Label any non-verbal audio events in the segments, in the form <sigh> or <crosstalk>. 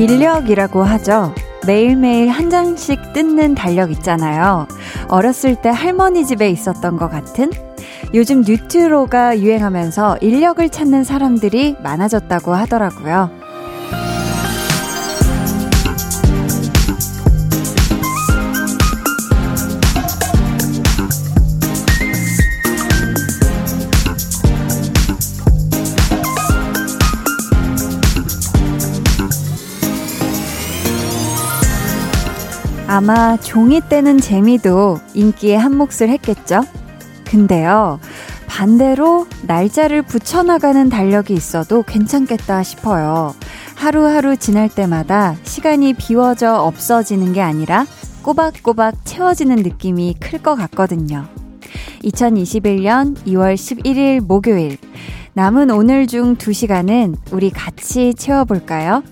인력이라고 하죠. 매일매일 한 장씩 뜯는 달력 있잖아요. 어렸을 때 할머니 집에 있었던 것 같은? 요즘 뉴트로가 유행하면서 인력을 찾는 사람들이 많아졌다고 하더라고요. 아마 종이 떼는 재미도 인기의 한 몫을 했겠죠? 근데요, 반대로 날짜를 붙여나가는 달력이 있어도 괜찮겠다 싶어요. 하루하루 지날 때마다 시간이 비워져 없어지는 게 아니라 꼬박꼬박 채워지는 느낌이 클 것 같거든요. 2021년 2월 11일 목요일. 남은 오늘 중 2시간은 우리 같이 채워볼까요?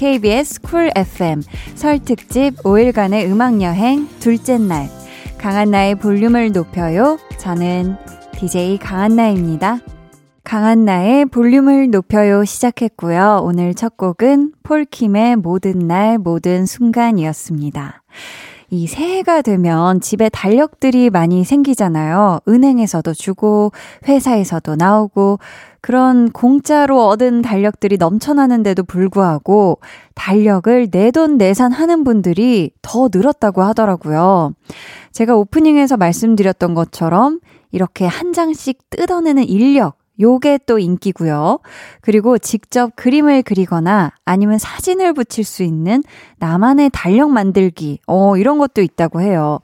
KBS 쿨 FM 설 특집 5일간의 음악 여행 둘째 날 강한나의 볼륨을 높여요. 저는 DJ 강한나입니다. 강한나의 볼륨을 높여요 시작했고요. 오늘 첫 곡은 폴킴의 모든 날 모든 순간이었습니다. 이 새해가 되면 집에 달력들이 많이 생기잖아요. 은행에서도 주고, 회사에서도 나오고, 그런 공짜로 얻은 달력들이 넘쳐나는데도 불구하고, 달력을 내돈 내산 하는 분들이 더 늘었다고 하더라고요. 제가 오프닝에서 말씀드렸던 것처럼, 이렇게 한 장씩 뜯어내는 인력, 요게 또 인기고요. 그리고 직접 그림을 그리거나 아니면 사진을 붙일 수 있는 나만의 달력 만들기, 어, 이런 것도 있다고 해요.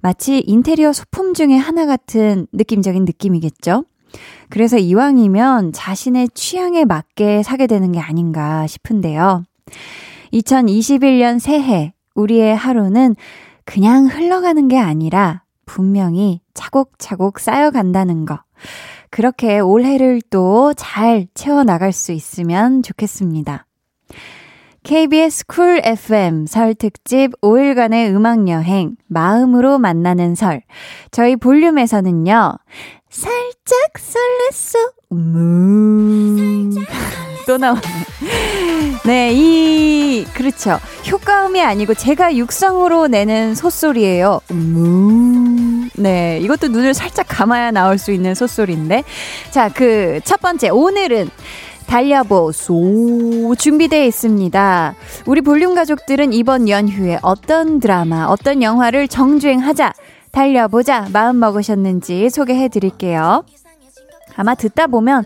마치 인테리어 소품 중에 하나 같은 느낌적인 느낌이겠죠? 그래서 이왕이면 자신의 취향에 맞게 사게 되는 게 아닌가 싶은데요. 2021년 새해, 우리의 하루는 그냥 흘러가는 게 아니라 분명히 차곡차곡 쌓여간다는 거. 그렇게 올해를 또 잘 채워나갈 수 있으면 좋겠습니다. KBS 쿨 FM 설 특집 5일간의 음악 여행, 마음으로 만나는 설. 저희 볼륨에서는요, 살짝 설렜어, 음. 또 나오네. 네, 이, 그렇죠. 효과음이 아니고 제가 육성으로 내는 소소리예요. 음. 네, 이것도 눈을 살짝 감아야 나올 수 있는 소소리인데. 자, 그 첫 번째, 오늘은 달려보소 준비되어 있습니다. 우리 볼륨 가족들은 이번 연휴에 어떤 드라마, 어떤 영화를 정주행하자, 달려보자 마음 먹으셨는지 소개해 드릴게요. 아마 듣다 보면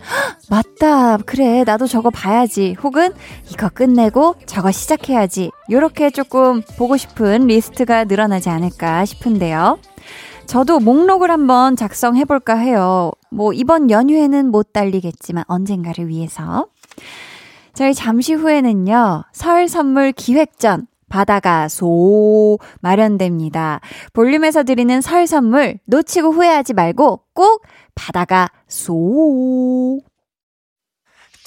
맞다 그래 나도 저거 봐야지 혹은 이거 끝내고 저거 시작해야지 요렇게 조금 보고 싶은 리스트가 늘어나지 않을까 싶은데요. 저도 목록을 한번 작성해 볼까 해요. 뭐 이번 연휴에는 못 달리겠지만 언젠가를 위해서. 저희 잠시 후에는요. 설 선물 기획전 바다가 소 마련됩니다. 볼륨에서 드리는 설 선물 놓치고 후회하지 말고 꼭 바다가 소.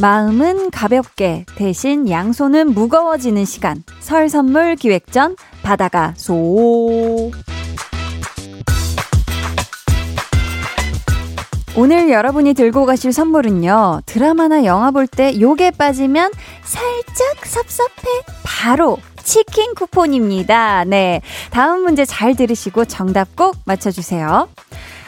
마음은 가볍게 대신 양손은 무거워지는 시간. 설 선물 기획전 바다가 소. 오늘 여러분이 들고 가실 선물은요. 드라마나 영화 볼 때 요게 빠지면 살짝 섭섭해. 바로 치킨 쿠폰입니다. 네. 다음 문제 잘 들으시고 정답 꼭 맞춰주세요.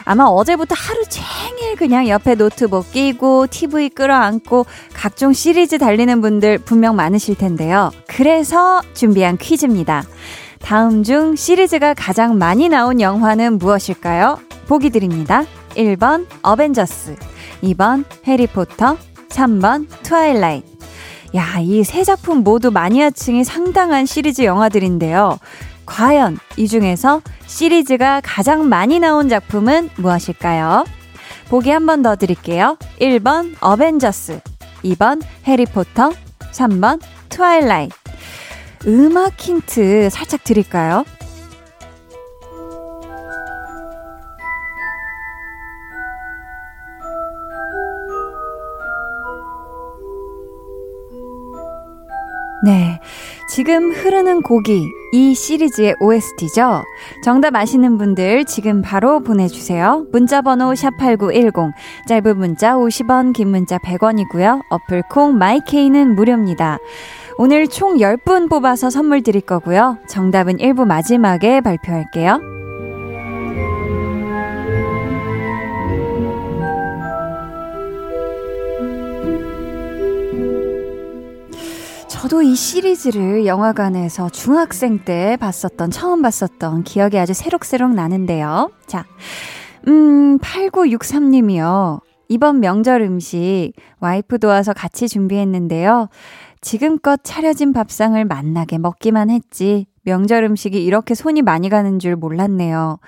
아마 어제부터 하루 종일 그냥 옆에 노트북 끼고 TV 끌어안고 각종 시리즈 달리는 분들 분명 많으실 텐데요. 그래서 준비한 퀴즈입니다. 다음 중 시리즈가 가장 많이 나온 영화는 무엇일까요? 보기 드립니다. 1번 어벤져스, 2번 해리포터, 3번 트와일라이트. 야, 이 세 작품 모두 마니아층이 상당한 시리즈 영화들인데요. 과연 이 중에서 시리즈가 가장 많이 나온 작품은 무엇일까요? 보기 한 번 더 드릴게요. 1번 어벤져스, 2번 해리포터, 3번 트와일라이트. 음악 힌트 살짝 드릴까요? 네. 지금 흐르는 곡이 이 시리즈의 OST죠? 정답 아시는 분들 지금 바로 보내주세요. 문자번호 샵8910, 짧은 문자 50원, 긴 문자 100원이고요. 어플콩 마이케이는 무료입니다. 오늘 총 10분 뽑아서 선물 드릴 거고요. 정답은 1부 마지막에 발표할게요. 저도 이 시리즈를 영화관에서 중학생 때 봤었던, 처음 봤었던 기억이 아주 새록새록 나는데요. 자, 음, 8963님이요. 이번 명절 음식 와이프 도와서 같이 준비했는데요. 지금껏 차려진 밥상을 만나게 먹기만 했지. 명절 음식이 이렇게 손이 많이 가는 줄 몰랐네요.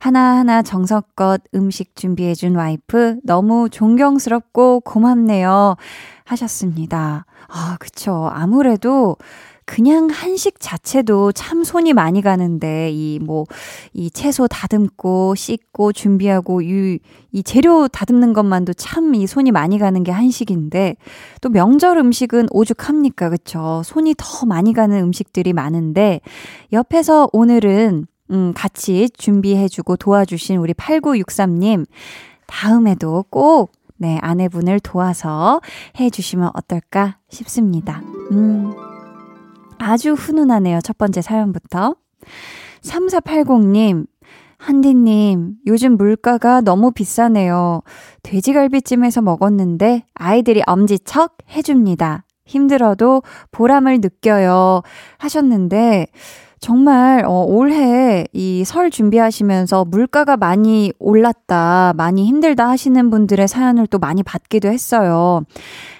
하나하나 정성껏 음식 준비해준 와이프 너무 존경스럽고 고맙네요. 하셨습니다. 아, 그쵸. 아무래도 그냥 한식 자체도 참 손이 많이 가는데, 이 뭐, 이 채소 다듬고, 씻고, 준비하고, 이, 이 재료 다듬는 것만도 참 이 손이 많이 가는 게 한식인데, 또 명절 음식은 오죽합니까? 그쵸? 손이 더 많이 가는 음식들이 많은데, 옆에서 오늘은, 음, 같이 준비해주고 도와주신 우리 8963님, 다음에도 꼭 네, 아내분을 도와서 해 주시면 어떨까 싶습니다. 음, 아주 훈훈하네요. 첫 번째 사연부터. 3480님, 한디님, 요즘 물가가 너무 비싸네요. 돼지갈비찜에서 먹었는데 아이들이 엄지척 해줍니다. 힘들어도 보람을 느껴요. 하셨는데, 정말 어, 올해 이 설 준비하시면서 물가가 많이 올랐다, 많이 힘들다 하시는 분들의 사연을 또 많이 받기도 했어요.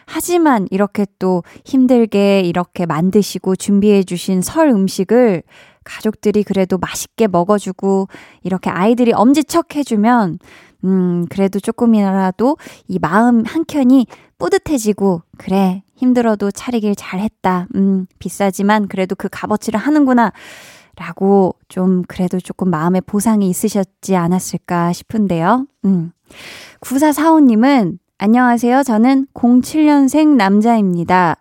하지만 이렇게 또 힘들게 이렇게 만드시고 준비해 주신 설 음식을 가족들이 그래도 맛있게 먹어주고 이렇게 아이들이 엄지척 해주면 음, 그래도 조금이라도 이 마음 한켠이 뿌듯해지고, 그래, 힘들어도 차리길 잘했다. 음, 비싸지만 그래도 그 값어치를 하는구나. 라고 좀 그래도 조금 마음의 보상이 있으셨지 않았을까 싶은데요. 음. 9445님은 안녕하세요. 저는 07년생 남자입니다.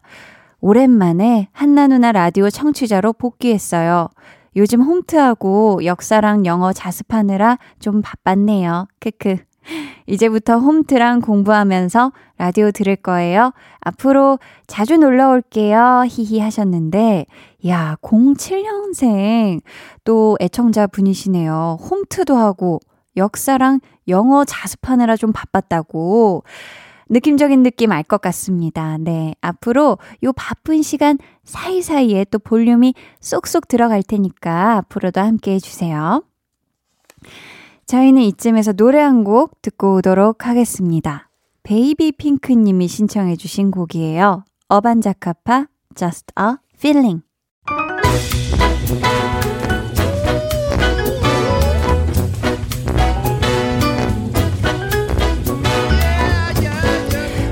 오랜만에 한나 누나 라디오 청취자로 복귀했어요. 요즘 홈트하고 역사랑 영어 자습하느라 좀 바빴네요. 크크. 이제부터 홈트랑 공부하면서 라디오 들을 거예요. 앞으로 자주 놀러 올게요. 히히 하셨는데, 야, 07년생 또 애청자 분이시네요. 홈트도 하고 역사랑 영어 자습하느라 좀 바빴다고. 느낌적인 느낌 알 것 같습니다. 네. 앞으로 요 바쁜 시간 사이사이에 또 볼륨이 쏙쏙 들어갈 테니까 앞으로도 함께 해주세요. 저희는 이쯤에서 노래 한 곡 듣고 오도록 하겠습니다. 베이비 핑크님이 신청해주신 곡이에요. 어반자카파 Just a Feeling.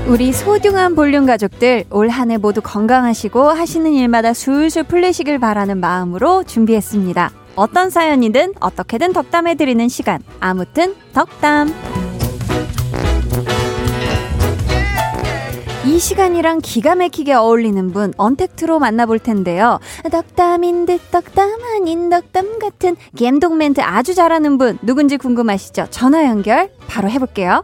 우리 소중한 볼륨 가족들 올 한 해 모두 건강하시고 하시는 일마다 술술 풀리시길 바라는 마음으로 준비했습니다. 어떤 사연이든 어떻게든 덕담해드리는 시간. 아무튼 덕담. 이 시간이랑 기가 막히게 어울리는 분 언택트로 만나볼 텐데요. 덕담인 듯 덕담 아닌 덕담 같은 갬동 멘트 아주 잘하는 분 누군지 궁금하시죠? 전화 연결 바로 해볼게요.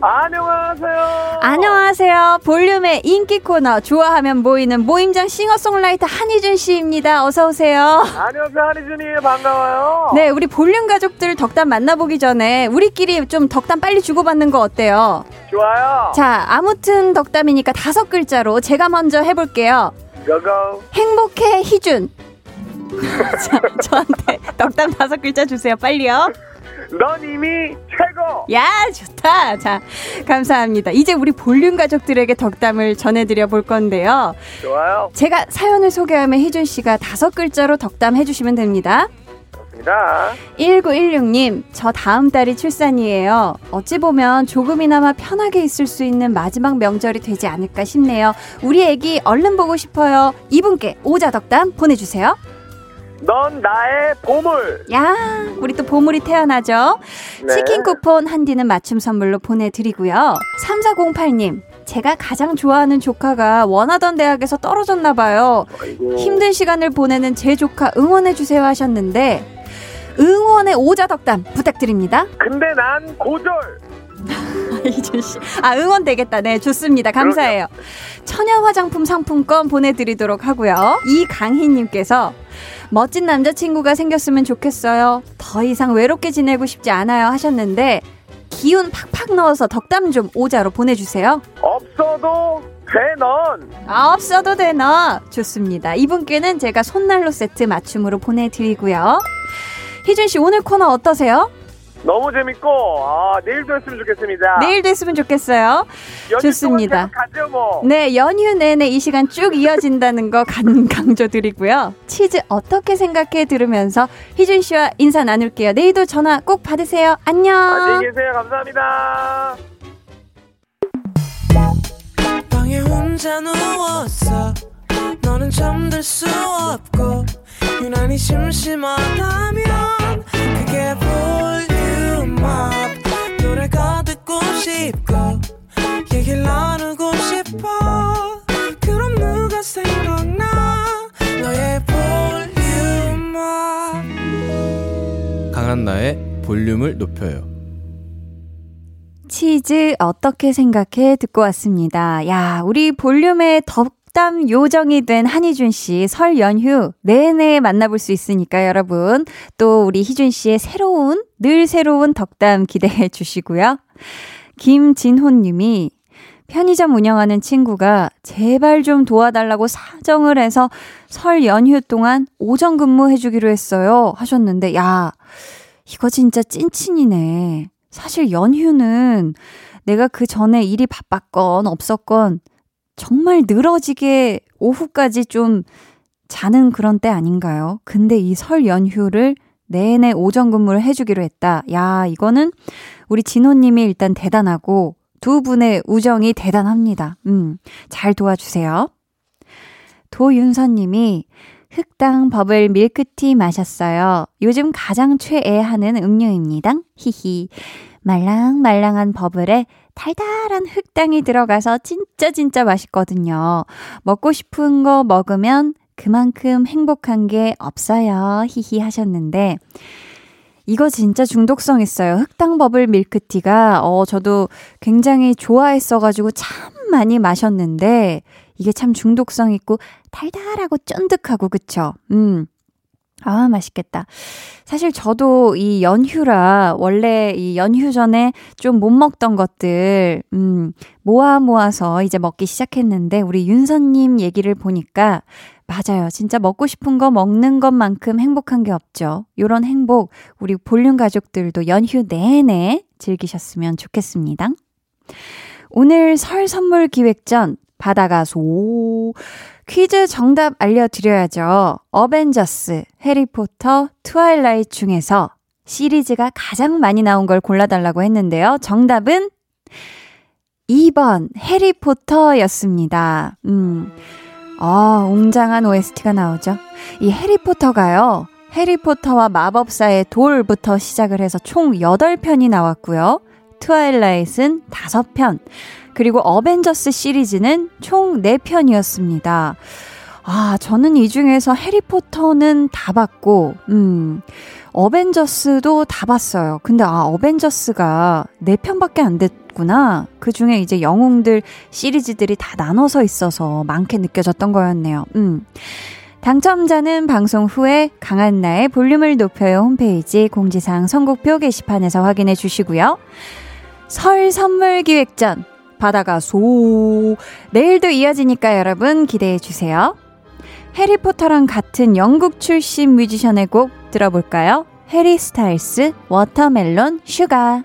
안녕하세요. 안녕하세요. 볼륨의 인기 코너 좋아하면 모이는 모임장 싱어송라이터 한희준 씨입니다. 어서 오세요. 안녕하세요. 한희준이에요. 반가워요. 네, 우리 볼륨 가족들 덕담 만나보기 전에 우리끼리 좀 덕담 빨리 주고받는 거 어때요? 좋아요. 자, 아무튼 덕담이니까 다섯 글자로 제가 먼저 해볼게요. 고고. 행복해 희준. <laughs> 자, 저한테 덕담 다섯 글자 주세요. 빨리요. 넌 이미 최고. 야, 좋다. 자, 감사합니다. 이제 우리 볼륨 가족들에게 덕담을 전해드려 볼 건데요. 좋아요. 제가 사연을 소개하면 희준 씨가 다섯 글자로 덕담 해주시면 됩니다. 좋습니다. 1916님, 저 다음 달이 출산이에요. 어찌 보면 조금이나마 편하게 있을 수 있는 마지막 명절이 되지 않을까 싶네요. 우리 애기 얼른 보고 싶어요. 이분께 오자 덕담 보내주세요. 넌 나의 보물. 야, 우리 또 보물이 태어나죠? 네. 치킨 쿠폰 한디는 맞춤 선물로 보내드리고요. 3408님, 제가 가장 좋아하는 조카가 원하던 대학에서 떨어졌나 봐요. 아이고. 힘든 시간을 보내는 제 조카 응원해 주세요 하셨는데, 응원의 오자 덕담 부탁드립니다. 근데 난 고졸. <laughs> 이준 씨. 아, 응원 되겠다. 네, 좋습니다. 감사해요. 천연 화장품 상품권 보내드리도록 하고요. 이강희님께서 멋진 남자친구가 생겼으면 좋겠어요. 더 이상 외롭게 지내고 싶지 않아요 하셨는데, 기운 팍팍 넣어서 덕담 좀 오자로 보내주세요. 없어도 돼 넌. 아, 없어도 되나? 좋습니다. 이분께는 제가 손난로 세트 맞춤으로 보내드리고요. 희준 씨, 오늘 코너 어떠세요? 너무 재밌고 아 내일도 했으면 좋겠습니다. 내일 됐으면 좋겠어요. 연휴 좋습니다. 동안 계속 가죠 뭐. 네, 연휴 내내 이 시간 쭉 이어진다는 거 간, <laughs> 강조드리고요. 치즈 어떻게 생각해 들으면서 희준 씨와 인사 나눌게요. 내일도 전화 꼭 받으세요. 안녕. 안녕히 계세요. 감사합니다. 방에 혼자 누웠어 너는 잠들 수 없고 유난히 심심하다면 그게 볼 륨업 노래가 듣고 싶고 얘기를 나누고 싶어 그럼 누가 생각나 너의 volume up 강한나의 볼륨을 높여요. 치즈 어떻게 생각해 듣고 왔습니다. 야, 우리 볼륨의 덕 담 요정이 된 한희준 씨 설 연휴 내내 만나볼 수 있으니까 여러분 또 우리 희준 씨의 새로운 늘 새로운 덕담 기대해 주시고요. 김진호 님이 편의점 운영하는 친구가 제발 좀 도와달라고 사정을 해서 설 연휴 동안 오전 근무해 주기로 했어요. 하셨는데, 야, 이거 진짜 찐친이네. 사실 연휴는 내가 그 전에 일이 바빴건 없었건 정말 늘어지게 오후까지 좀 자는 그런 때 아닌가요? 근데 이 설 연휴를 내내 오전 근무를 해주기로 했다. 야, 이거는 우리 진호님이 일단 대단하고 두 분의 우정이 대단합니다. 음, 잘 도와주세요. 도윤서님이 흑당 버블 밀크티 마셨어요. 요즘 가장 최애하는 음료입니다. 히히. 말랑말랑한 버블에 달달한 흑당이 들어가서 진짜 진짜 맛있거든요. 먹고 싶은 거 먹으면 그만큼 행복한 게 없어요. 히히 하셨는데, 이거 진짜 중독성 있어요. 흑당 버블 밀크티가, 어, 저도 굉장히 좋아했어 가지고 참 많이 마셨는데, 이게 참 중독성 있고 달달하고 쫀득하고, 그쵸? 음. 아, 맛있겠다. 사실 저도 이 연휴라, 원래 이 연휴 전에 좀 못 먹던 것들, 음, 모아 모아서 이제 먹기 시작했는데, 우리 윤서님 얘기를 보니까, 맞아요. 진짜 먹고 싶은 거 먹는 것만큼 행복한 게 없죠. 요런 행복, 우리 볼륨 가족들도 연휴 내내 즐기셨으면 좋겠습니다. 오늘 설 선물 기획전, 받아가소. 퀴즈 정답 알려드려야죠. 어벤져스, 해리포터, 트와일라이트 중에서 시리즈가 가장 많이 나온 걸 골라달라고 했는데요. 정답은 2번 해리포터였습니다. 음. 아, 웅장한 OST가 나오죠. 이 해리포터가요. 해리포터와 마법사의 돌부터 시작을 해서 총 8편이 나왔고요. 트와일라이트는 5편. 그리고 어벤져스 시리즈는 총 4편이었습니다. 아, 저는 이 중에서 해리포터는 다 봤고, 음, 어벤져스도 다 봤어요. 근데 아, 어벤져스가 4편밖에 안 됐구나. 그 중에 이제 영웅들 시리즈들이 다 나눠서 있어서 많게 느껴졌던 거였네요. 음. 당첨자는 방송 후에 강한나의 볼륨을 높여요 홈페이지 공지사항 선곡표 게시판에서 확인해 주시고요. 설 선물 기획전 받아가소 내일도 이어지니까 여러분 기대해 주세요. 해리포터랑 같은 영국 출신 뮤지션의 곡 들어볼까요? 해리 스타일스 Watermelon Sugar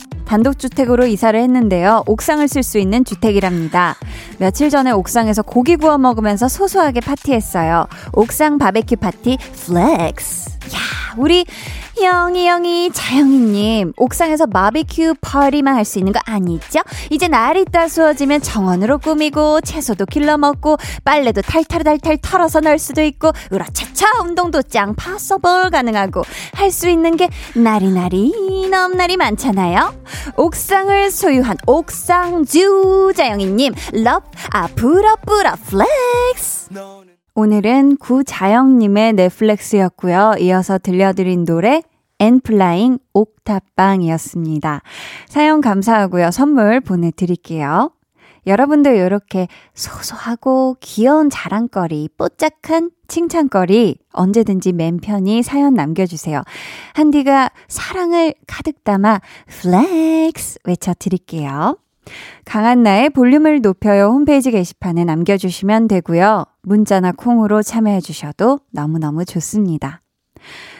단독주택으로 이사를 했는데요. 옥상을 쓸 수 있는 주택이랍니다. 며칠 전에 옥상에서 고기 구워 먹으면서 소소하게 파티했어요. 옥상 바베큐 파티 flex. 야, 우리 영이 영이 자영이님 옥상에서 바비큐 파티만 할 수 있는 거 아니죠? 이제 날이 따스워지면 정원으로 꾸미고 채소도 길러 먹고 빨래도 탈탈탈탈 털어서 널 수도 있고 으라차차 운동도 짱 possible 가능하고 할 수 있는 게 나리나리 넘나리 많잖아요. 옥상을 소유한 옥상주 자영이님 럽 아프라프라 flex. 오늘은 구자영님의 네 flex였고요. 이어서 들려드린 노래 엔플라잉 옥탑방이었습니다. 사연 감사하고요. 선물 보내드릴게요. 여러분들 이렇게 소소하고 귀여운 자랑거리, 뽀짝한 칭찬거리 언제든지 맘 편히 사연 남겨주세요. 한디가 사랑을 가득 담아 flex 외쳐드릴게요. 강한나의 볼륨을 높여요 홈페이지 게시판에 남겨주시면 되고요. 문자나 콩으로 참여해주셔도 너무너무 좋습니다.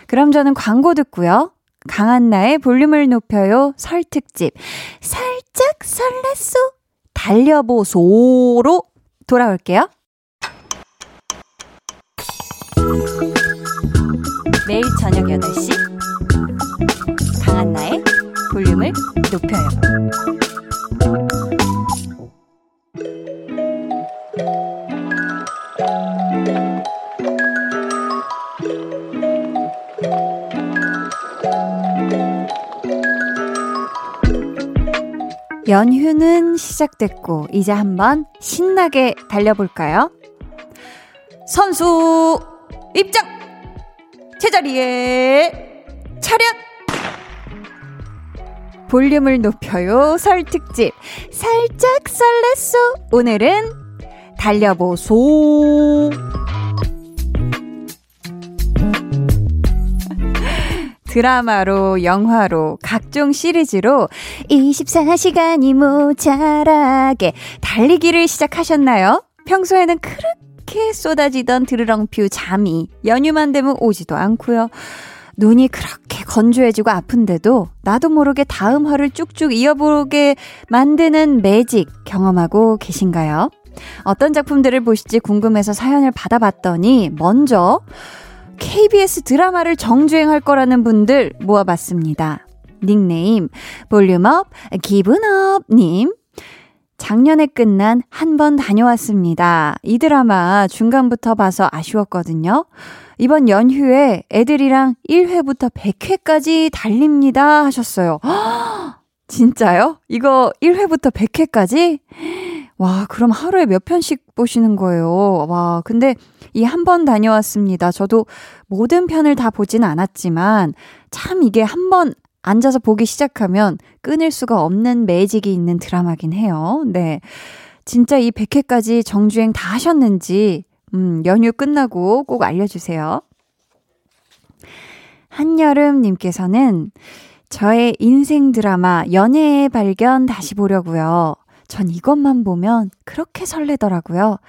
그럼 저는 광고 듣고요. 강한나의 볼륨을 높여요 설 특집 살짝 설렜소 달려보소로 돌아올게요. 매일 저녁 8시 강한나의 볼륨을 높여요. 연휴는 시작됐고, 이제 한번 신나게 달려볼까요? 선수, 입장! 제자리에 차렷! 볼륨을 높여요, 설 특집. 살짝 설렜소. 오늘은 달려보소. 드라마로, 영화로, 각종 시리즈로 24시간이 모자라게 달리기를 시작하셨나요? 평소에는 그렇게 쏟아지던 드르렁퓨 잠이 연휴만 되면 오지도 않고요. 눈이 그렇게 건조해지고 아픈데도 나도 모르게 다음 화를 쭉쭉 이어보게 만드는 매직 경험하고 계신가요? 어떤 작품들을 보실지 궁금해서 사연을 받아봤더니 먼저 KBS 드라마를 정주행할 거라는 분들 모아봤습니다. 닉네임 볼륨업 기분업님 작년에 끝난 한 번 다녀왔습니다. 이 드라마 중간부터 봐서 아쉬웠거든요. 이번 연휴에 애들이랑 1회부터 100회까지 달립니다 하셨어요. <gasps> 진짜요? 이거 1회부터 100회까지? 와, 그럼 하루에 몇 편씩 보시는 거예요? 와, 근데 이 한 번 다녀왔습니다. 저도 모든 편을 다 보진 않았지만 참 이게 한 번 앉아서 보기 시작하면 끊을 수가 없는 매직이 있는 드라마긴 해요. 네. 진짜 이 100회까지 정주행 다 하셨는지, 음, 연휴 끝나고 꼭 알려주세요. 한여름님께서는 저의 인생 드라마 연애의 발견 다시 보려고요. 전 이것만 보면 그렇게 설레더라고요.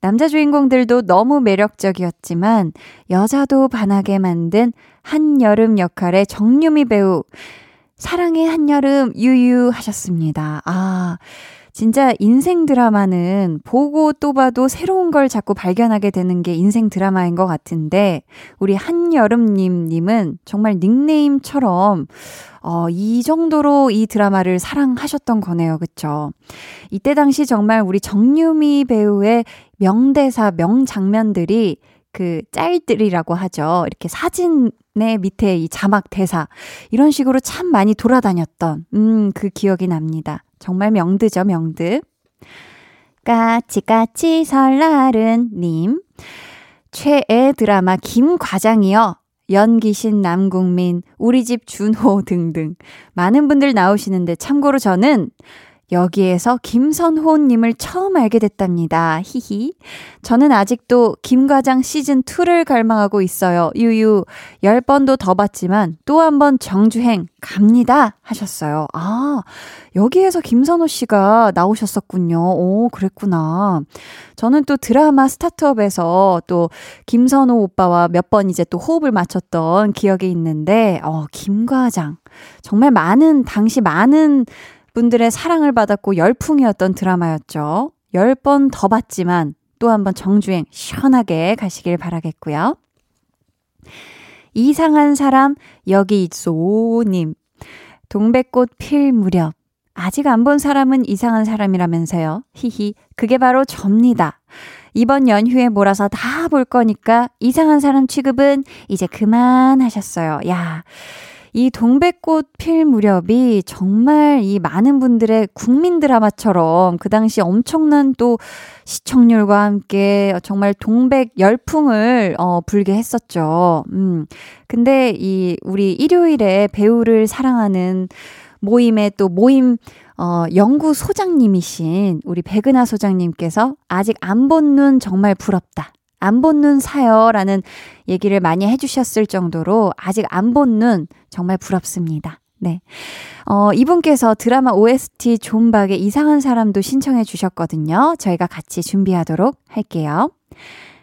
남자 주인공들도 너무 매력적이었지만 여자도 반하게 만든 한여름 역할의 정유미 배우 사랑의 한여름 유유 하셨습니다. 아, 진짜 인생 드라마는 보고 또 봐도 새로운 걸 자꾸 발견하게 되는 게 인생 드라마인 것 같은데, 우리 한여름님, 님은 정말 닉네임처럼, 어, 이 정도로 이 드라마를 사랑하셨던 거네요. 그쵸? 이때 당시 정말 우리 정유미 배우의 명대사, 명장면들이 그 짤들이라고 하죠. 이렇게 사진의 밑에 이 자막 대사. 이런 식으로 참 많이 돌아다녔던, 음, 그 기억이 납니다. 정말 명드죠, 명드. 까치까치 설날은 님. 최애 드라마 김과장이요. 연기신 남국민, 우리 집 준호 <laughs> 등등. 많은 분들 나오시는데 참고로 저는 여기에서 김선호님을 처음 알게 됐답니다. 히히. 저는 아직도 김과장 시즌2를 갈망하고 있어요. 유유. 10번도 더 봤지만 또 한 번 정주행 갑니다. 하셨어요. 아, 여기에서 김선호 씨가 나오셨었군요. 오, 그랬구나. 저는 또 드라마 스타트업에서 또 김선호 오빠와 몇 번 이제 또 호흡을 맞췄던 기억이 있는데, 어, 김과장. 정말 많은, 당시 많은 분들의 사랑을 받았고 열풍이었던 드라마였죠. 10번 더 봤지만 또 한 번 정주행 시원하게 가시길 바라겠고요. 이상한 사람 여기 있소님. 동백꽃 필 무렵. 아직 안 본 사람은 이상한 사람이라면서요. 히히. 그게 바로 접니다. 이번 연휴에 몰아서 다 볼 거니까 이상한 사람 취급은 이제 그만하셨어요. 야. 이 동백꽃 필 무렵이 정말 이 많은 분들의 국민 드라마처럼 그 당시 엄청난 또 시청률과 함께 정말 동백 열풍을 어, 불게 했었죠. 음. 근데 이 우리 일요일에 배우를 사랑하는 모임에 또 모임 어, 연구 소장님이신 우리 백은하 소장님께서 아직 안 본 눈 정말 부럽다. 안 본 눈 사요. 라는 얘기를 많이 해주셨을 정도로 아직 안 본 눈 정말 부럽습니다. 네. 어, 이분께서 드라마 OST 존박의 이상한 사람도 신청해 주셨거든요. 저희가 같이 준비하도록 할게요.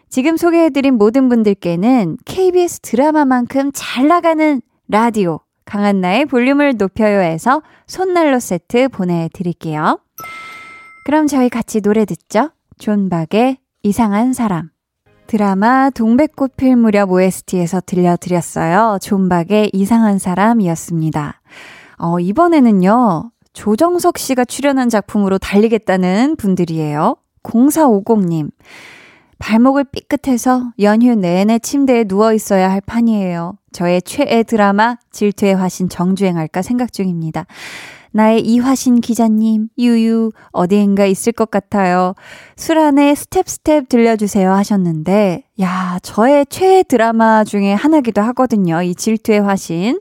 지금 소개해드린 모든 분들께는 KBS 드라마만큼 잘 나가는 라디오, 강한나의 볼륨을 높여요에서 손난로 세트 보내드릴게요. 그럼 저희 같이 노래 듣죠? 존박의 이상한 사람. 드라마 동백꽃 필 무렵 OST에서 들려드렸어요. 존박의 이상한 사람이었습니다. 어, 이번에는요, 조정석 씨가 출연한 작품으로 달리겠다는 분들이에요. 0450님. 발목을 삐끗해서 연휴 내내 침대에 누워 있어야 할 판이에요. 저의 최애 드라마 질투의 화신 정주행할까 생각 중입니다. 나의 이화신 기자님, 유유, 어디인가 있을 것 같아요. 수란의 Step Step 들려주세요 하셨는데, 야, 저의 최애 드라마 중에 하나기도 하거든요. 이 질투의 화신.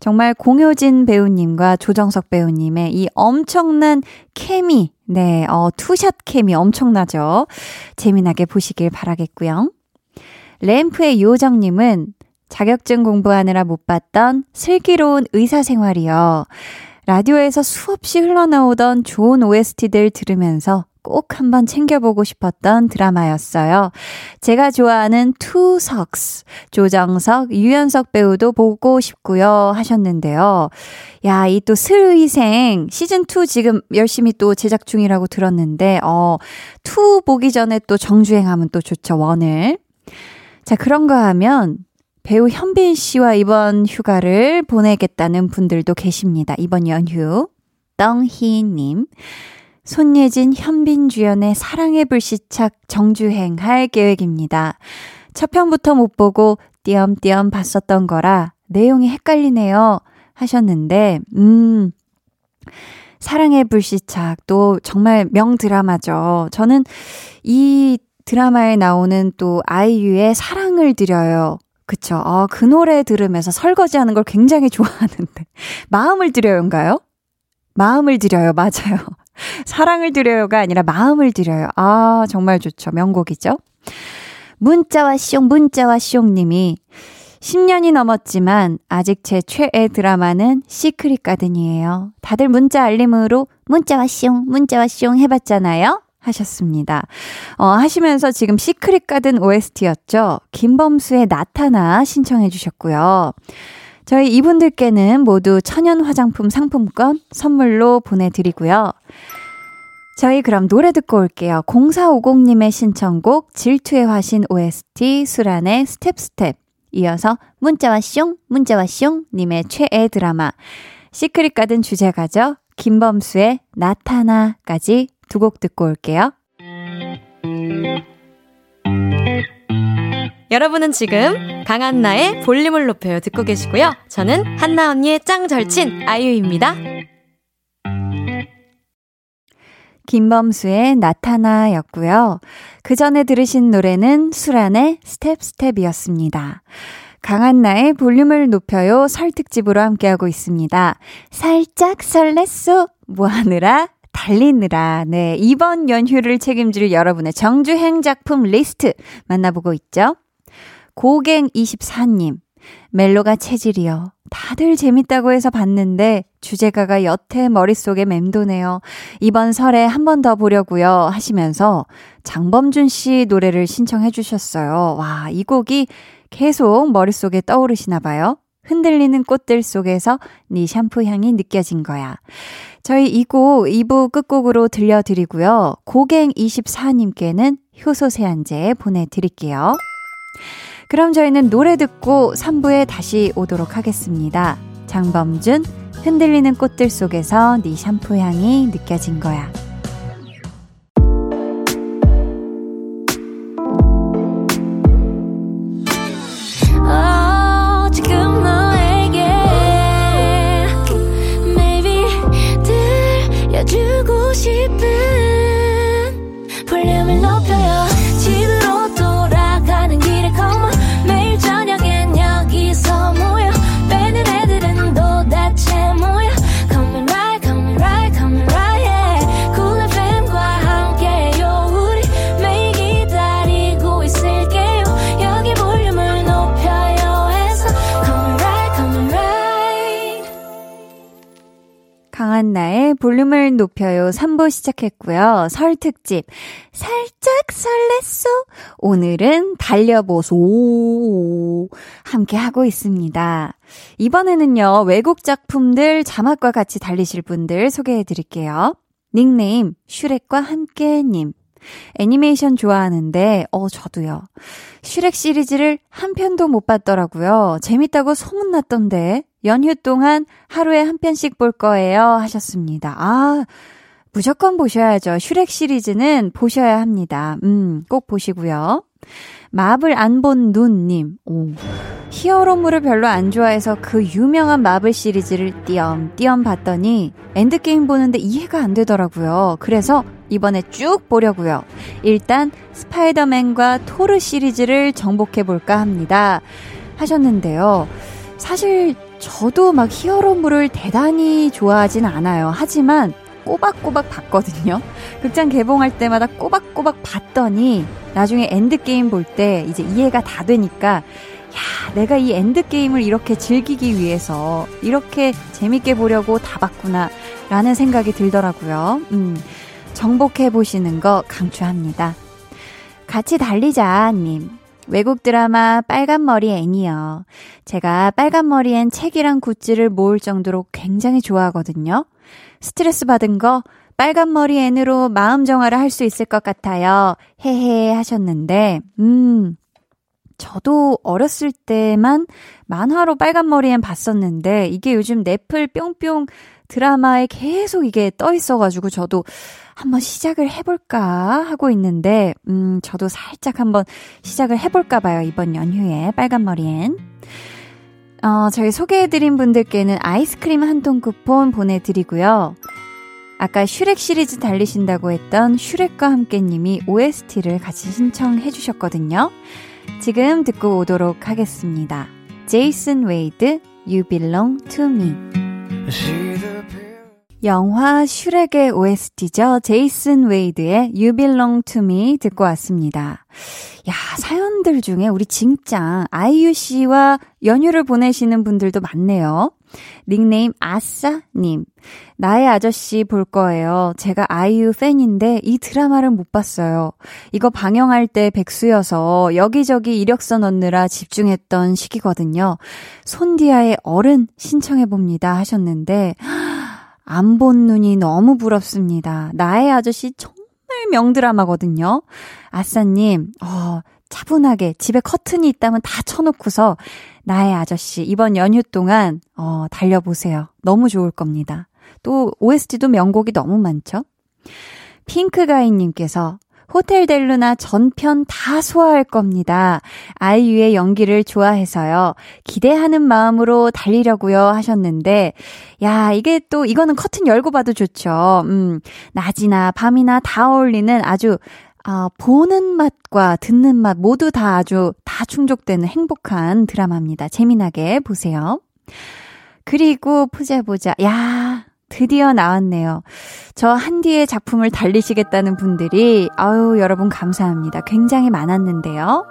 정말 공효진 배우님과 조정석 배우님의 이 엄청난 케미, 네, 어, two shot 케미 엄청나죠? 재미나게 보시길 바라겠고요. 램프의 요정님은 자격증 공부하느라 못 봤던 슬기로운 의사생활이요. 라디오에서 수없이 흘러나오던 좋은 OST들 들으면서 꼭 한번 챙겨보고 싶었던 드라마였어요. 제가 좋아하는 투석스, 조정석, 유연석 배우도 보고 싶고요 하셨는데요. 야, 이 또 슬의생 시즌2 지금 열심히 또 제작 중이라고 들었는데, 어, 2 보기 전에 또 정주행하면 또 좋죠, 원을. 자, 그런가 하면 배우 현빈 씨와 이번 휴가를 보내겠다는 분들도 계십니다. 이번 연휴. 떵희님. 손예진, 현빈 주연의 사랑의 불시착 정주행 할 계획입니다. 첫 편부터 못 보고 띄엄띄엄 봤었던 거라 내용이 헷갈리네요. 하셨는데, 음, 사랑의 불시착 또 정말 명드라마죠. 저는 이 드라마에 나오는 또 아이유의 사랑을 드려요. 그쵸. 아, 그 노래 들으면서 설거지하는 걸 굉장히 <laughs> 좋아하는데. 마음을 드려요인가요? 마음을 드려요. 맞아요. <laughs> 사랑을 드려요가 아니라 마음을 드려요. 아, 정말 좋죠. 명곡이죠. 문자와 숑, 문자와 숑 님이 10년이 넘었지만 아직 제 최애 드라마는 시크릿 가든이에요. 다들 문자 알림으로 문자와 숑, 문자와 숑 해봤잖아요. 하셨습니다. 어, 하시면서 지금 시크릿 가든 OST였죠. 김범수의 나타나 신청해 주셨고요. 저희 이분들께는 모두 천연 화장품 상품권 선물로 보내드리고요. 저희 그럼 노래 듣고 올게요. 0450님의 신청곡 질투의 화신 OST 수란의 Step Step 이어서 문자와 숑 문자와 숑 님의 최애 드라마 시크릿 가든 주제가죠. 김범수의 나타나까지 두 곡 듣고 올게요. 여러분은 지금 강한나의 볼륨을 높여요 듣고 계시고요. 저는 한나 언니의 짱 절친 아이유입니다. 김범수의 나타나였고요. 그 전에 들으신 노래는 수란의 Step Step이었습니다. 강한나의 볼륨을 높여요 설 특집으로 함께하고 있습니다. 살짝 설렜소 뭐하느라 달리느라 네 이번 연휴를 책임질 여러분의 정주행 작품 리스트 만나보고 있죠. 고갱24님 멜로가 체질이요. 다들 재밌다고 해서 봤는데 주제가가 여태 머릿속에 맴도네요. 이번 설에 한 번 더 보려고요 하시면서 장범준 씨 노래를 신청해 주셨어요. 와, 이 곡이 계속 머릿속에 떠오르시나 봐요. 흔들리는 꽃들 속에서 네 샴푸 향이 느껴진 거야. 저희 이 곡 2부 끝곡으로 들려드리고요. 고갱24님께는 효소 세안제 보내드릴게요. 그럼 저희는 노래 듣고 3부에 다시 오도록 하겠습니다. 장범준, 흔들리는 꽃들 속에서 네 샴푸 향이 느껴진 거야. 강한나의 볼륨을 높여요 3부 시작했고요. 설 특집 살짝 설렜어. 오늘은 달려보소 함께 하고 있습니다. 이번에는요. 외국 작품들 자막과 같이 달리실 분들 소개해 드릴게요. 닉네임 슈렉과 함께님 애니메이션 좋아하는데, 어, 저도요. 슈렉 시리즈를 한 편도 못 봤더라고요. 재밌다고 소문났던데, 연휴 동안 하루에 한 편씩 볼 거예요. 하셨습니다. 아, 무조건 보셔야죠. 슈렉 시리즈는 보셔야 합니다. 음, 꼭 보시고요. 마블 안 본 눈님. 오. 히어로물을 별로 안 좋아해서 그 유명한 마블 시리즈를 띄엄띄엄 봤더니 엔드게임 보는데 이해가 안 되더라고요. 그래서 이번에 쭉 보려고요. 일단 스파이더맨과 토르 시리즈를 정복해 볼까 합니다. 하셨는데요. 사실 저도 막 히어로물을 대단히 좋아하진 않아요. 하지만 꼬박꼬박 봤거든요. 극장 개봉할 때마다 꼬박꼬박 봤더니 나중에 엔드게임 볼 때 이제 이해가 다 되니까 야, 내가 이 엔드게임을 이렇게 즐기기 위해서 이렇게 재밌게 보려고 다 봤구나 라는 생각이 들더라고요. 음, 정복해 보시는 거 강추합니다. 같이 달리자, 님. 외국 드라마 빨간머리 앤이요. 제가 빨간머리 앤 책이랑 굿즈를 모을 정도로 굉장히 좋아하거든요. 스트레스 받은 거 빨간머리 앤으로 마음 정화를 할 수 있을 것 같아요. 헤헤 하셨는데, 음, 저도 어렸을 때만 만화로 빨간 머리엔 봤었는데, 이게 요즘 넷플 뿅뿅 드라마에 계속 이게 떠 있어가지고 저도 한번 시작을 해볼까 하고 있는데, 음, 저도 살짝 한번 시작을 해볼까 봐요. 이번 연휴에 빨간 머리엔. 어, 저희 소개해드린 분들께는 아이스크림 한 통 쿠폰 보내드리고요. 아까 슈렉 시리즈 달리신다고 했던 슈렉과 함께님이 OST를 같이 신청해 주셨거든요. 지금 듣고 오도록 하겠습니다. 제이슨 웨이드, You Belong to Me. 영화 슈렉의 OST죠. 제이슨 웨이드의 You Belong to Me 듣고 왔습니다. 야, 사연들 중에 우리 진짜 아이유 씨와 연휴를 보내시는 분들도 많네요. 닉네임 아싸님. 나의 아저씨 볼 거예요. 제가 아이유 팬인데 이 드라마를 못 봤어요. 이거 방영할 때 백수여서 여기저기 이력서 넣느라 집중했던 시기거든요. 손디아의 어른 신청해봅니다 하셨는데, 안 본 눈이 너무 부럽습니다. 나의 아저씨 정말 명드라마거든요. 아싸님, 어, 차분하게 집에 커튼이 있다면 다 쳐놓고서 나의 아저씨 이번 연휴 동안 어, 달려보세요. 너무 좋을 겁니다. 또 OST도 명곡이 너무 많죠. 핑크가이님께서 호텔 델루나 전편 다 소화할 겁니다. 아이유의 연기를 좋아해서요. 기대하는 마음으로 달리려고요 하셨는데, 야, 이게 또, 이거는 커튼 열고 봐도 좋죠. 음, 낮이나 밤이나 다 어울리는 아주, 아, 보는 맛과 듣는 맛 모두 다 아주 다 충족되는 행복한 드라마입니다. 재미나게 보세요. 그리고 보자 보자. 야, 드디어 나왔네요. 저 한디의 작품을 달리시겠다는 분들이, 아유, 여러분 감사합니다. 굉장히 많았는데요.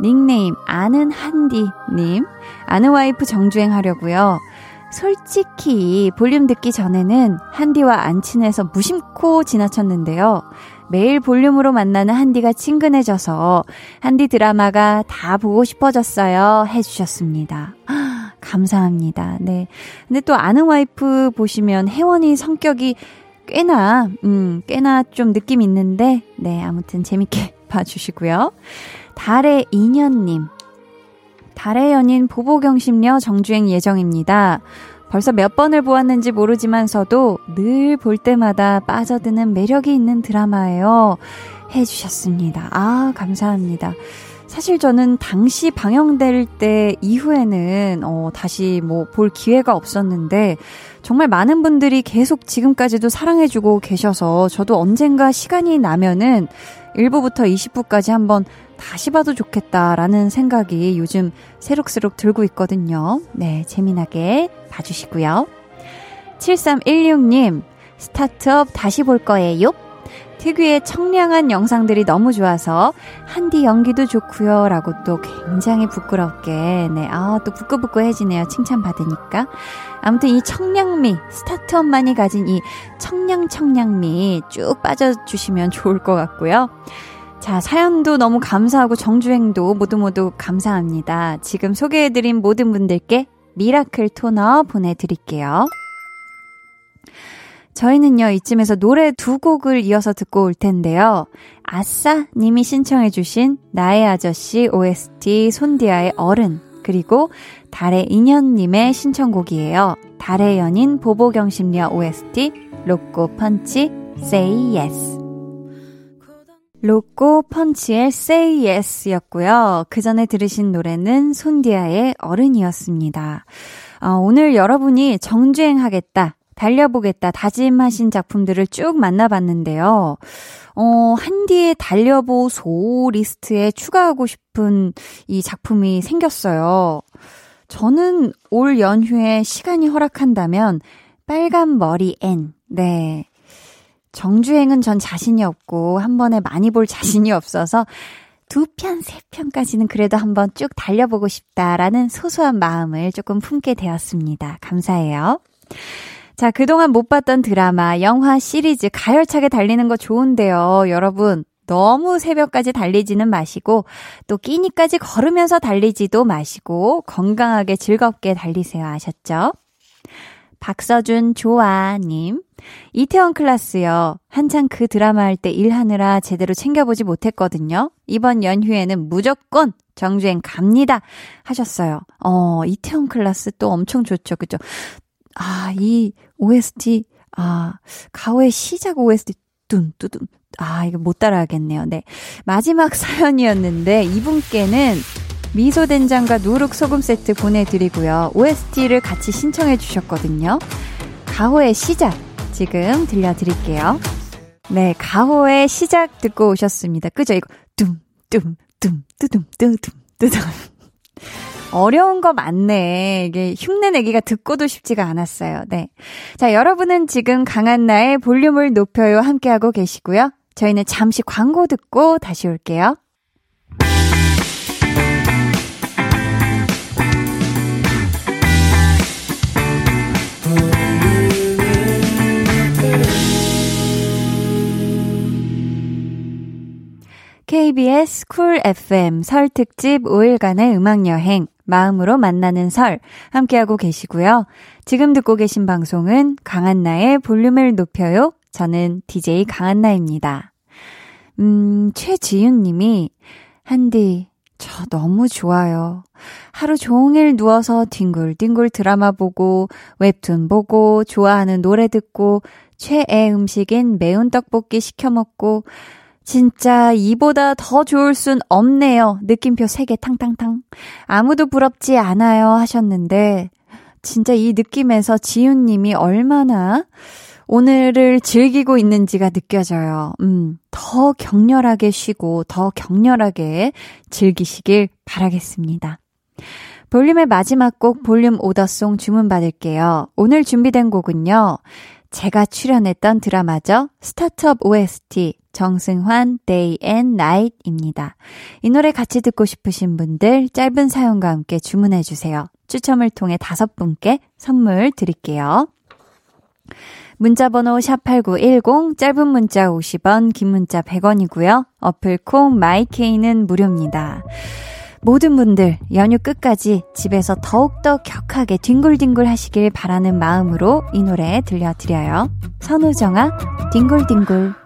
닉네임, 아는 한디 님, 아는 와이프 정주행 하려고요. 솔직히 볼륨 듣기 전에는 한디와 안 친해서 무심코 지나쳤는데요. 매일 볼륨으로 만나는 한디가 친근해져서 한디 드라마가 다 보고 싶어졌어요. 해주셨습니다. 감사합니다. 네. 근데 또 아는 와이프 보시면 혜원이 성격이 꽤나, 음, 꽤나 좀 느낌 있는데, 네. 아무튼 재밌게 <laughs> 봐주시고요. 달의 인연님. 달의 연인 보보경심녀 정주행 예정입니다. 벌써 몇 번을 보았는지 모르지만서도 늘 볼 때마다 빠져드는 매력이 있는 드라마예요. 해주셨습니다. 아, 감사합니다. 사실 저는 당시 방영될 때 이후에는 어, 다시 뭐 볼 기회가 없었는데 정말 많은 분들이 계속 지금까지도 사랑해주고 계셔서 저도 언젠가 시간이 나면은 1부부터 20부까지 한번 다시 봐도 좋겠다라는 생각이 요즘 새록새록 들고 있거든요. 네, 재미나게 봐주시고요. 7316님, 스타트업 다시 볼 거예요? 특유의 청량한 영상들이 너무 좋아서 한디 연기도 좋고요 라고 또 굉장히 부끄럽게 네, 아, 또 부끄부끄해지네요. 칭찬 받으니까. 아무튼 이 청량미, 스타트업만이 가진 이 청량 청량미 쭉 빠져주시면 좋을 것 같고요. 자, 사연도 너무 감사하고 정주행도 모두 모두 감사합니다. 지금 소개해드린 모든 분들께 Miracle 토너 보내드릴게요. 저희는요, 이쯤에서 노래 두 곡을 이어서 듣고 올 텐데요. 아싸 님이 신청해주신 나의 아저씨 OST 손디아의 어른, 그리고 달의 인연님의 신청곡이에요. 달의 연인 보보경심 려 OST 로꼬 펀치 Say Yes. 로꼬 펀치의 Say Yes 였고요. 그 전에 들으신 노래는 손디아의 어른이었습니다. 어, 오늘 여러분이 정주행하겠다, 달려보겠다 다짐하신 작품들을 쭉 만나봤는데요. 어, 한디의 달려보소 리스트에 추가하고 싶은 이 작품이 생겼어요. 저는 올 연휴에 시간이 허락한다면 빨간 머리 앤, 네. 정주행은 전 자신이 없고 한 번에 많이 볼 자신이 없어서 두 편, 세 편까지는 그래도 한번 쭉 달려보고 싶다라는 소소한 마음을 조금 품게 되었습니다. 감사해요. 자, 그동안 못 봤던 드라마, 영화, 시리즈 가열차게 달리는 거 좋은데요. 여러분, 너무 새벽까지 달리지는 마시고 또 끼니까지 걸으면서 달리지도 마시고 건강하게 즐겁게 달리세요. 아셨죠? 박서준 조아님. 이태원 클라스요. 한창 그 드라마 할 때 일하느라 제대로 챙겨보지 못했거든요. 이번 연휴에는 무조건 정주행 갑니다. 하셨어요. 어, 이태원 클라스 또 엄청 좋죠. 그죠? 아, 이 OST, 아, 가오의 시작 OST, 뚠, 뚜둠. 아, 이거 못 따라하겠네요. 네. 마지막 <laughs> 사연이었는데, 이분께는 미소된장과 누룩소금 세트 보내드리고요. OST를 같이 신청해 주셨거든요. 가호의 시작 지금 들려드릴게요. 네, 가호의 시작 듣고 오셨습니다. 그죠? 이거 뚱, 뚱, 뚱, 뚜둠, 뚜둠, 뚜둠. 어려운 거 맞네. 이게 흉내 내기가 듣고도 쉽지가 않았어요. 네. 자, 여러분은 지금 강한 나의 볼륨을 높여요 함께하고 계시고요. 저희는 잠시 광고 듣고 다시 올게요. KBS Cool FM 설 특집 5일간의 음악 여행 마음으로 만나는 설 함께하고 계시고요. 지금 듣고 계신 방송은 강한나의 볼륨을 높여요. 저는 DJ 강한나입니다. 음, 최지윤 님이 한디 저 너무 좋아요. 하루 종일 누워서 뒹굴뒹굴 드라마 보고 웹툰 보고 좋아하는 노래 듣고 최애 음식인 매운 떡볶이 시켜 먹고 진짜 이보다 더 좋을 순 없네요. 느낌표 3개 탕탕탕. 아무도 부럽지 않아요 하셨는데 진짜 이 느낌에서 지윤 님이 얼마나 오늘을 즐기고 있는지가 느껴져요. 음, 더 격렬하게 쉬고 더 격렬하게 즐기시길 바라겠습니다. 볼륨의 마지막 곡 볼륨 오더송 주문 받을게요. 오늘 준비된 곡은요. 제가 출연했던 드라마죠. 스타트업 OST 정승환 Day and Night입니다. 이 노래 같이 듣고 싶으신 분들 짧은 사연과 함께 주문해 주세요. 추첨을 통해 다섯 분께 선물 드릴게요. 문자번호 샵8910, 짧은 문자 50원, 긴 문자 100원이고요. 어플 콩 마이케이는 무료입니다. 모든 분들 연휴 끝까지 집에서 더욱더 격하게 뒹굴뒹굴 하시길 바라는 마음으로 이 노래 들려드려요. 선우정아, 뒹굴뒹굴.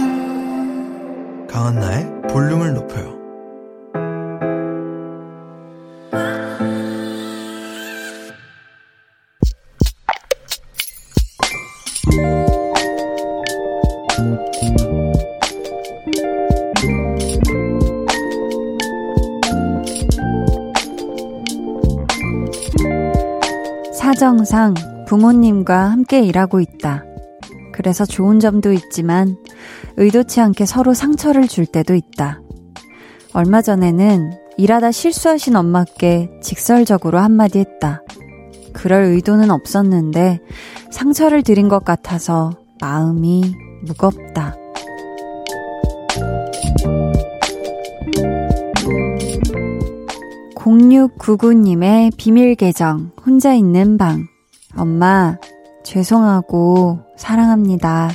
강한나의 볼륨을 높여요 사정상 부모님과 함께 일하고 있다. 그래서 좋은 점도 있지만 의도치 않게 서로 상처를 줄 때도 있다. 얼마 전에는 일하다 실수하신 엄마께 직설적으로 한마디 했다. 그럴 의도는 없었는데 상처를 드린 것 같아서 마음이 무겁다. 0699님의 비밀 계정, 혼자 있는 방. 엄마, 죄송하고, 사랑합니다.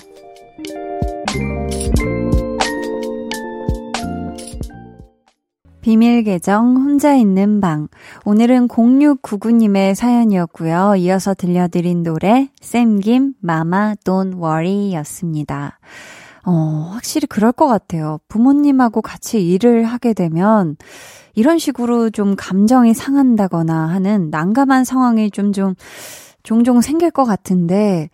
비밀 계정 혼자 있는 방. 오늘은 0699님의 사연이었고요. 이어서 들려드린 노래 샘김 마마 Don't Worry 였습니다. 어, 확실히 그럴 것 같아요. 부모님하고 같이 일을 하게 되면 이런 식으로 좀 감정이 상한다거나 하는 난감한 상황이 좀, 좀, 종종 생길 것 같은데,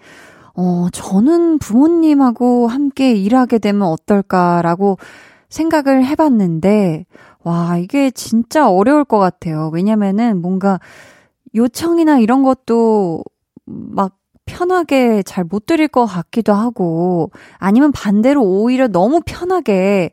어, 저는 부모님하고 함께 일하게 되면 어떨까라고 생각을 해봤는데, 와, 이게 진짜 어려울 것 같아요. 왜냐면은 뭔가 요청이나 이런 것도 막 편하게 잘 못 드릴 것 같기도 하고, 아니면 반대로 오히려 너무 편하게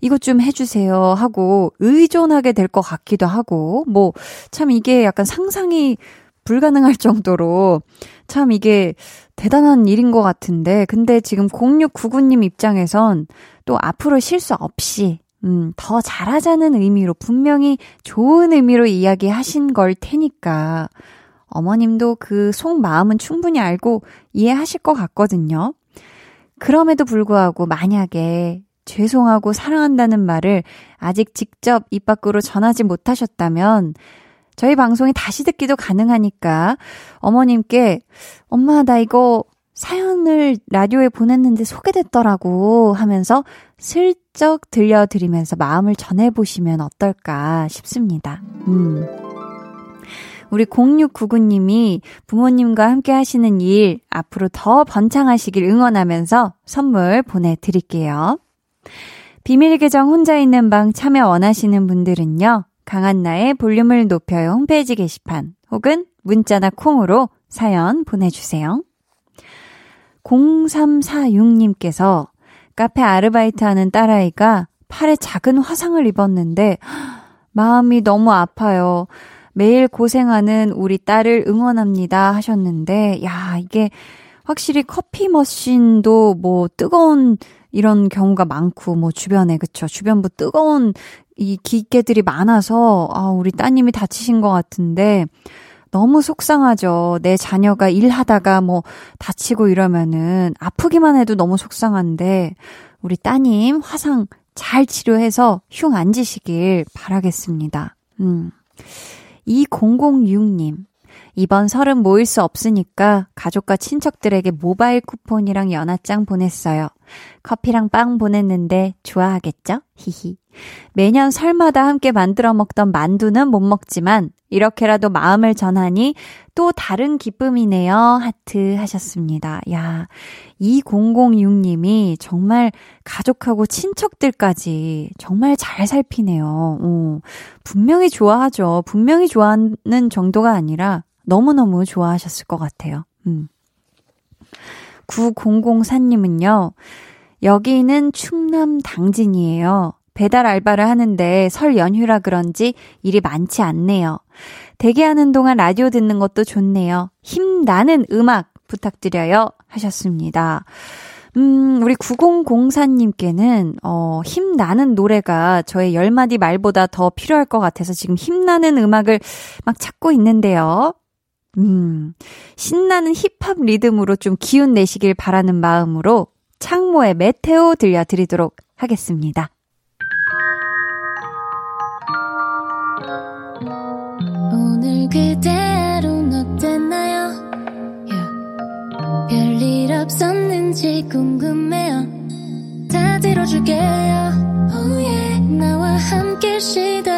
이것 좀 해주세요 하고 의존하게 될 것 같기도 하고, 뭐, 참 이게 약간 상상이 불가능할 정도로 참 이게 대단한 일인 것 같은데, 근데 지금 0699님 입장에선 또 앞으로 실수 없이 음, 더 잘하자는 의미로 분명히 좋은 의미로 이야기하신 걸 테니까 어머님도 그 속마음은 충분히 알고 이해하실 것 같거든요. 그럼에도 불구하고 만약에 죄송하고 사랑한다는 말을 아직 직접 입 밖으로 전하지 못하셨다면 저희 방송이 다시 듣기도 가능하니까 어머님께 엄마 나 이거 사연을 라디오에 보냈는데 소개됐더라고 하면서 슬쩍 들려드리면서 마음을 전해보시면 어떨까 싶습니다. 음. 우리 0699님이 부모님과 함께 하시는 일 앞으로 더 번창하시길 응원하면서 선물 보내드릴게요. 비밀 계정 혼자 있는 방 참여 원하시는 분들은요. 강한나의 볼륨을 높여요 홈페이지 게시판 혹은 문자나 콩으로 사연 보내주세요. 0346님께서 카페 아르바이트 하는 딸아이가 팔에 작은 화상을 입었는데 마음이 너무 아파요. 매일 고생하는 우리 딸을 응원합니다 하셨는데, 야, 이게 확실히 커피 머신도 뭐 뜨거운 이런 경우가 많고, 뭐 주변에, 그쵸. 주변부 뜨거운 이 기계들이 많아서, 아, 우리 따님이 다치신 것 같은데, 너무 속상하죠. 내 자녀가 일하다가 뭐 다치고 이러면은 아프기만 해도 너무 속상한데, 우리 따님 화상 잘 치료해서 흉 안 지시길 바라겠습니다. 음. 2006님. 이번 설은 모일 수 없으니까 가족과 친척들에게 모바일 쿠폰이랑 연하장 보냈어요. 커피랑 빵 보냈는데 좋아하겠죠? 히히. 매년 설마다 함께 만들어 먹던 만두는 못 먹지만 이렇게라도 마음을 전하니 또 다른 기쁨이네요. 하트 하셨습니다. 야, 2006님이 정말 가족하고 친척들까지 정말 잘 살피네요. 어, 분명히 좋아하죠. 분명히 좋아하는 정도가 아니라 너무너무 좋아하셨을 것 같아요. 음. 9004님은요, 여기는 충남 당진이에요. 배달 알바를 하는데 설 연휴라 그런지 일이 많지 않네요. 대기하는 동안 라디오 듣는 것도 좋네요. 힘나는 음악 부탁드려요. 하셨습니다. 음, 우리 9004님께는, 어, 힘나는 노래가 저의 열마디 말보다 더 필요할 것 같아서 지금 힘나는 음악을 막 찾고 있는데요. 음, 신나는 힙합 리듬으로 좀 기운 내시길 바라는 마음으로 창모의 메테오 들려드리도록 하겠습니다. 오늘 그대로는 어땠나요? Yeah. 별일 없었는지 궁금해요. 다 들어줄게요. Oh yeah. 나와 함께 시달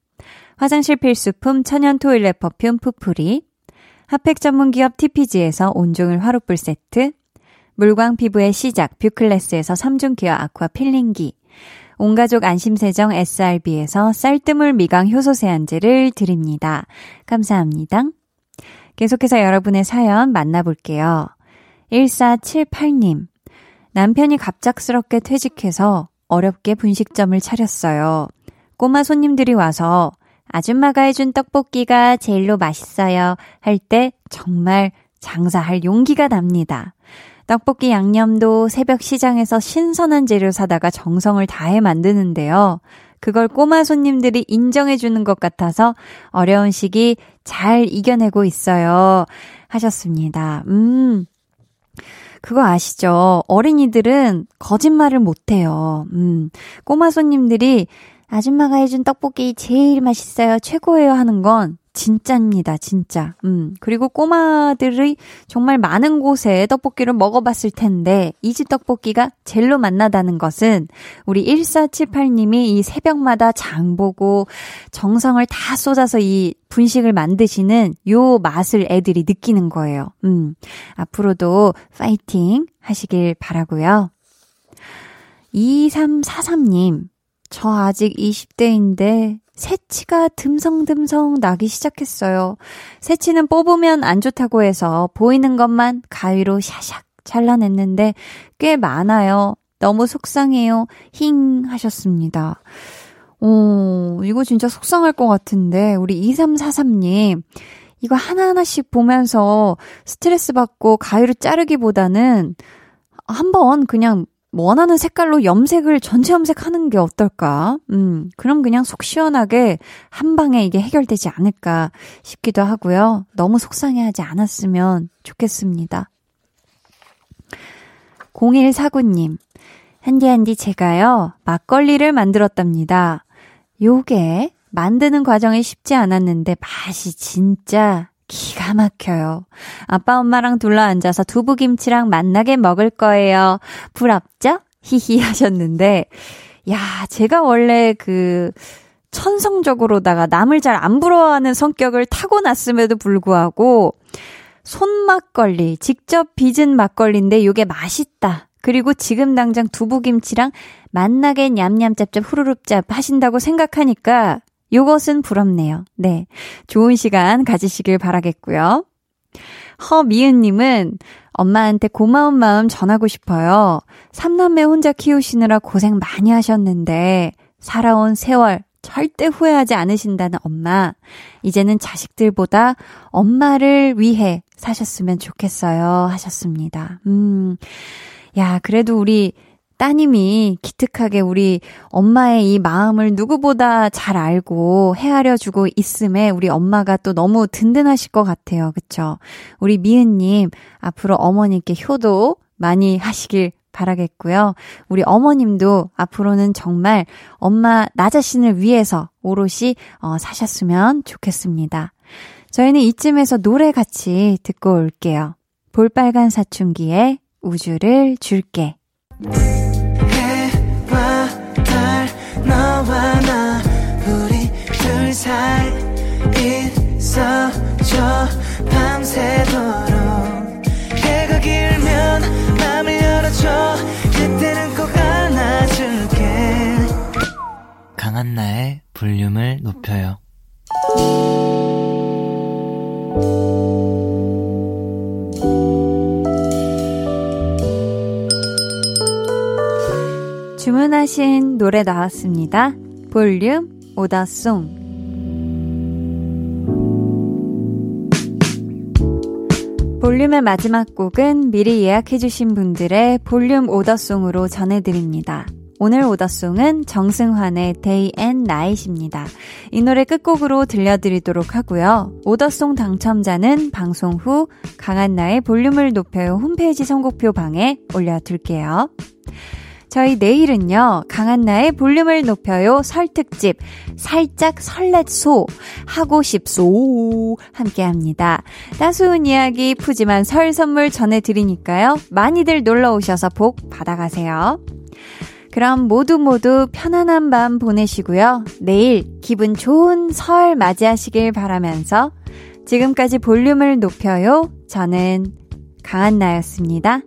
화장실 필수품 천연 토일렛 퍼퓸 푸풀이, 핫팩 전문 기업 TPG에서 온종일 화롯불 세트, 물광 피부의 시작 뷰클래스에서 3중 care aqua peeling기 온가족 안심세정 SRB에서 쌀뜨물 미강 효소 세안제를 드립니다. 감사합니다. 계속해서 여러분의 사연 만나볼게요. 1478님. 남편이 갑작스럽게 퇴직해서 어렵게 분식점을 차렸어요. 꼬마 손님들이 와서 아줌마가 해준 떡볶이가 제일로 맛있어요 할 때 정말 장사할 용기가 납니다. 떡볶이 양념도 새벽 시장에서 신선한 재료 사다가 정성을 다해 만드는데요. 그걸 꼬마 손님들이 인정해 주는 것 같아서 어려운 시기 잘 이겨내고 있어요. 하셨습니다. 음. 그거 아시죠? 어린이들은 거짓말을 못해요. 음. 꼬마 손님들이 아줌마가 해준 떡볶이 제일 맛있어요. 최고예요. 하는 건 진짜입니다, 진짜. 음, 그리고 꼬마들이 정말 많은 곳에 떡볶이를 먹어봤을 텐데, 이 집 떡볶이가 젤로 만나다는 것은 우리 1478님이 이 새벽마다 장 보고 정성을 다 쏟아서 이 분식을 만드시는 요 맛을 애들이 느끼는 거예요. 음, 앞으로도 파이팅 하시길 바라고요 2343님, 저 아직 20대인데 새치가 듬성듬성 나기 시작했어요. 새치는 뽑으면 안 좋다고 해서 보이는 것만 가위로 샤샥 잘라냈는데 꽤 많아요. 너무 속상해요. 힝 하셨습니다. 오, 이거 진짜 속상할 것 같은데, 우리 2343님, 이거 하나하나씩 보면서 스트레스 받고 가위로 자르기보다는 한번 그냥 원하는 색깔로 염색을 전체 염색하는 게 어떨까? 음, 그럼 그냥 속 시원하게 한 방에 이게 해결되지 않을까 싶기도 하고요. 너무 속상해하지 않았으면 좋겠습니다. 0149님, 한디한디 제가요, 막걸리를 만들었답니다. 요게 만드는 과정이 쉽지 않았는데 맛이 진짜 기가 막혀요. 아빠 엄마랑 둘러 앉아서 두부김치랑 만나게 먹을 거예요. 부럽죠? 히히 하셨는데, 야, 제가 원래 그, 천성적으로다가 남을 잘 안 부러워하는 성격을 타고났음에도 불구하고, 손막걸리, 직접 빚은 막걸리인데 요게 맛있다. 그리고 지금 당장 두부김치랑 만나게 냠냠짭짭 후루룩짭 하신다고 생각하니까 요것은 부럽네요. 네. 좋은 시간 가지시길 바라겠고요. 허미은님은 엄마한테 고마운 마음 전하고 싶어요. 삼남매 혼자 키우시느라 고생 많이 하셨는데, 살아온 세월 절대 후회하지 않으신다는 엄마. 이제는 자식들보다 엄마를 위해 사셨으면 좋겠어요. 하셨습니다. 음. 야, 그래도 우리 따님이 기특하게 우리 엄마의 이 마음을 누구보다 잘 알고 헤아려 주고 있음에 우리 엄마가 또 너무 든든하실 것 같아요. 그쵸? 우리 미은님, 앞으로 어머니께 효도 많이 하시길 바라겠고요. 우리 어머님도 앞으로는 정말 엄마 나 자신을 위해서 오롯이 어, 사셨으면 좋겠습니다. 저희는 이쯤에서 노래 같이 듣고 올게요. 볼빨간 사춘기에 우주를 줄게. 노래 나왔습니다. 볼륨 오더송. 볼륨의 마지막 곡은 미리 예약해주신 분들의 볼륨 오더송으로 전해드립니다. 오늘 오더송은 정승환의 Day and Night입니다. 이 노래 끝곡으로 들려드리도록 하고요. 오더송 당첨자는 방송 후 강한나의 볼륨을 높여요 홈페이지 선곡표 방에 올려둘게요. 저희 내일은요, 강한나의 볼륨을 높여요 설특집, 살짝 설렛소, 하고 싶소, 함께 합니다. 따스운 이야기, 푸짐한 설 선물 전해드리니까요, 많이들 놀러 오셔서 복 받아가세요. 그럼 모두 모두 편안한 밤 보내시고요. 내일 기분 좋은 설 맞이하시길 바라면서 지금까지 볼륨을 높여요. 저는 강한나였습니다.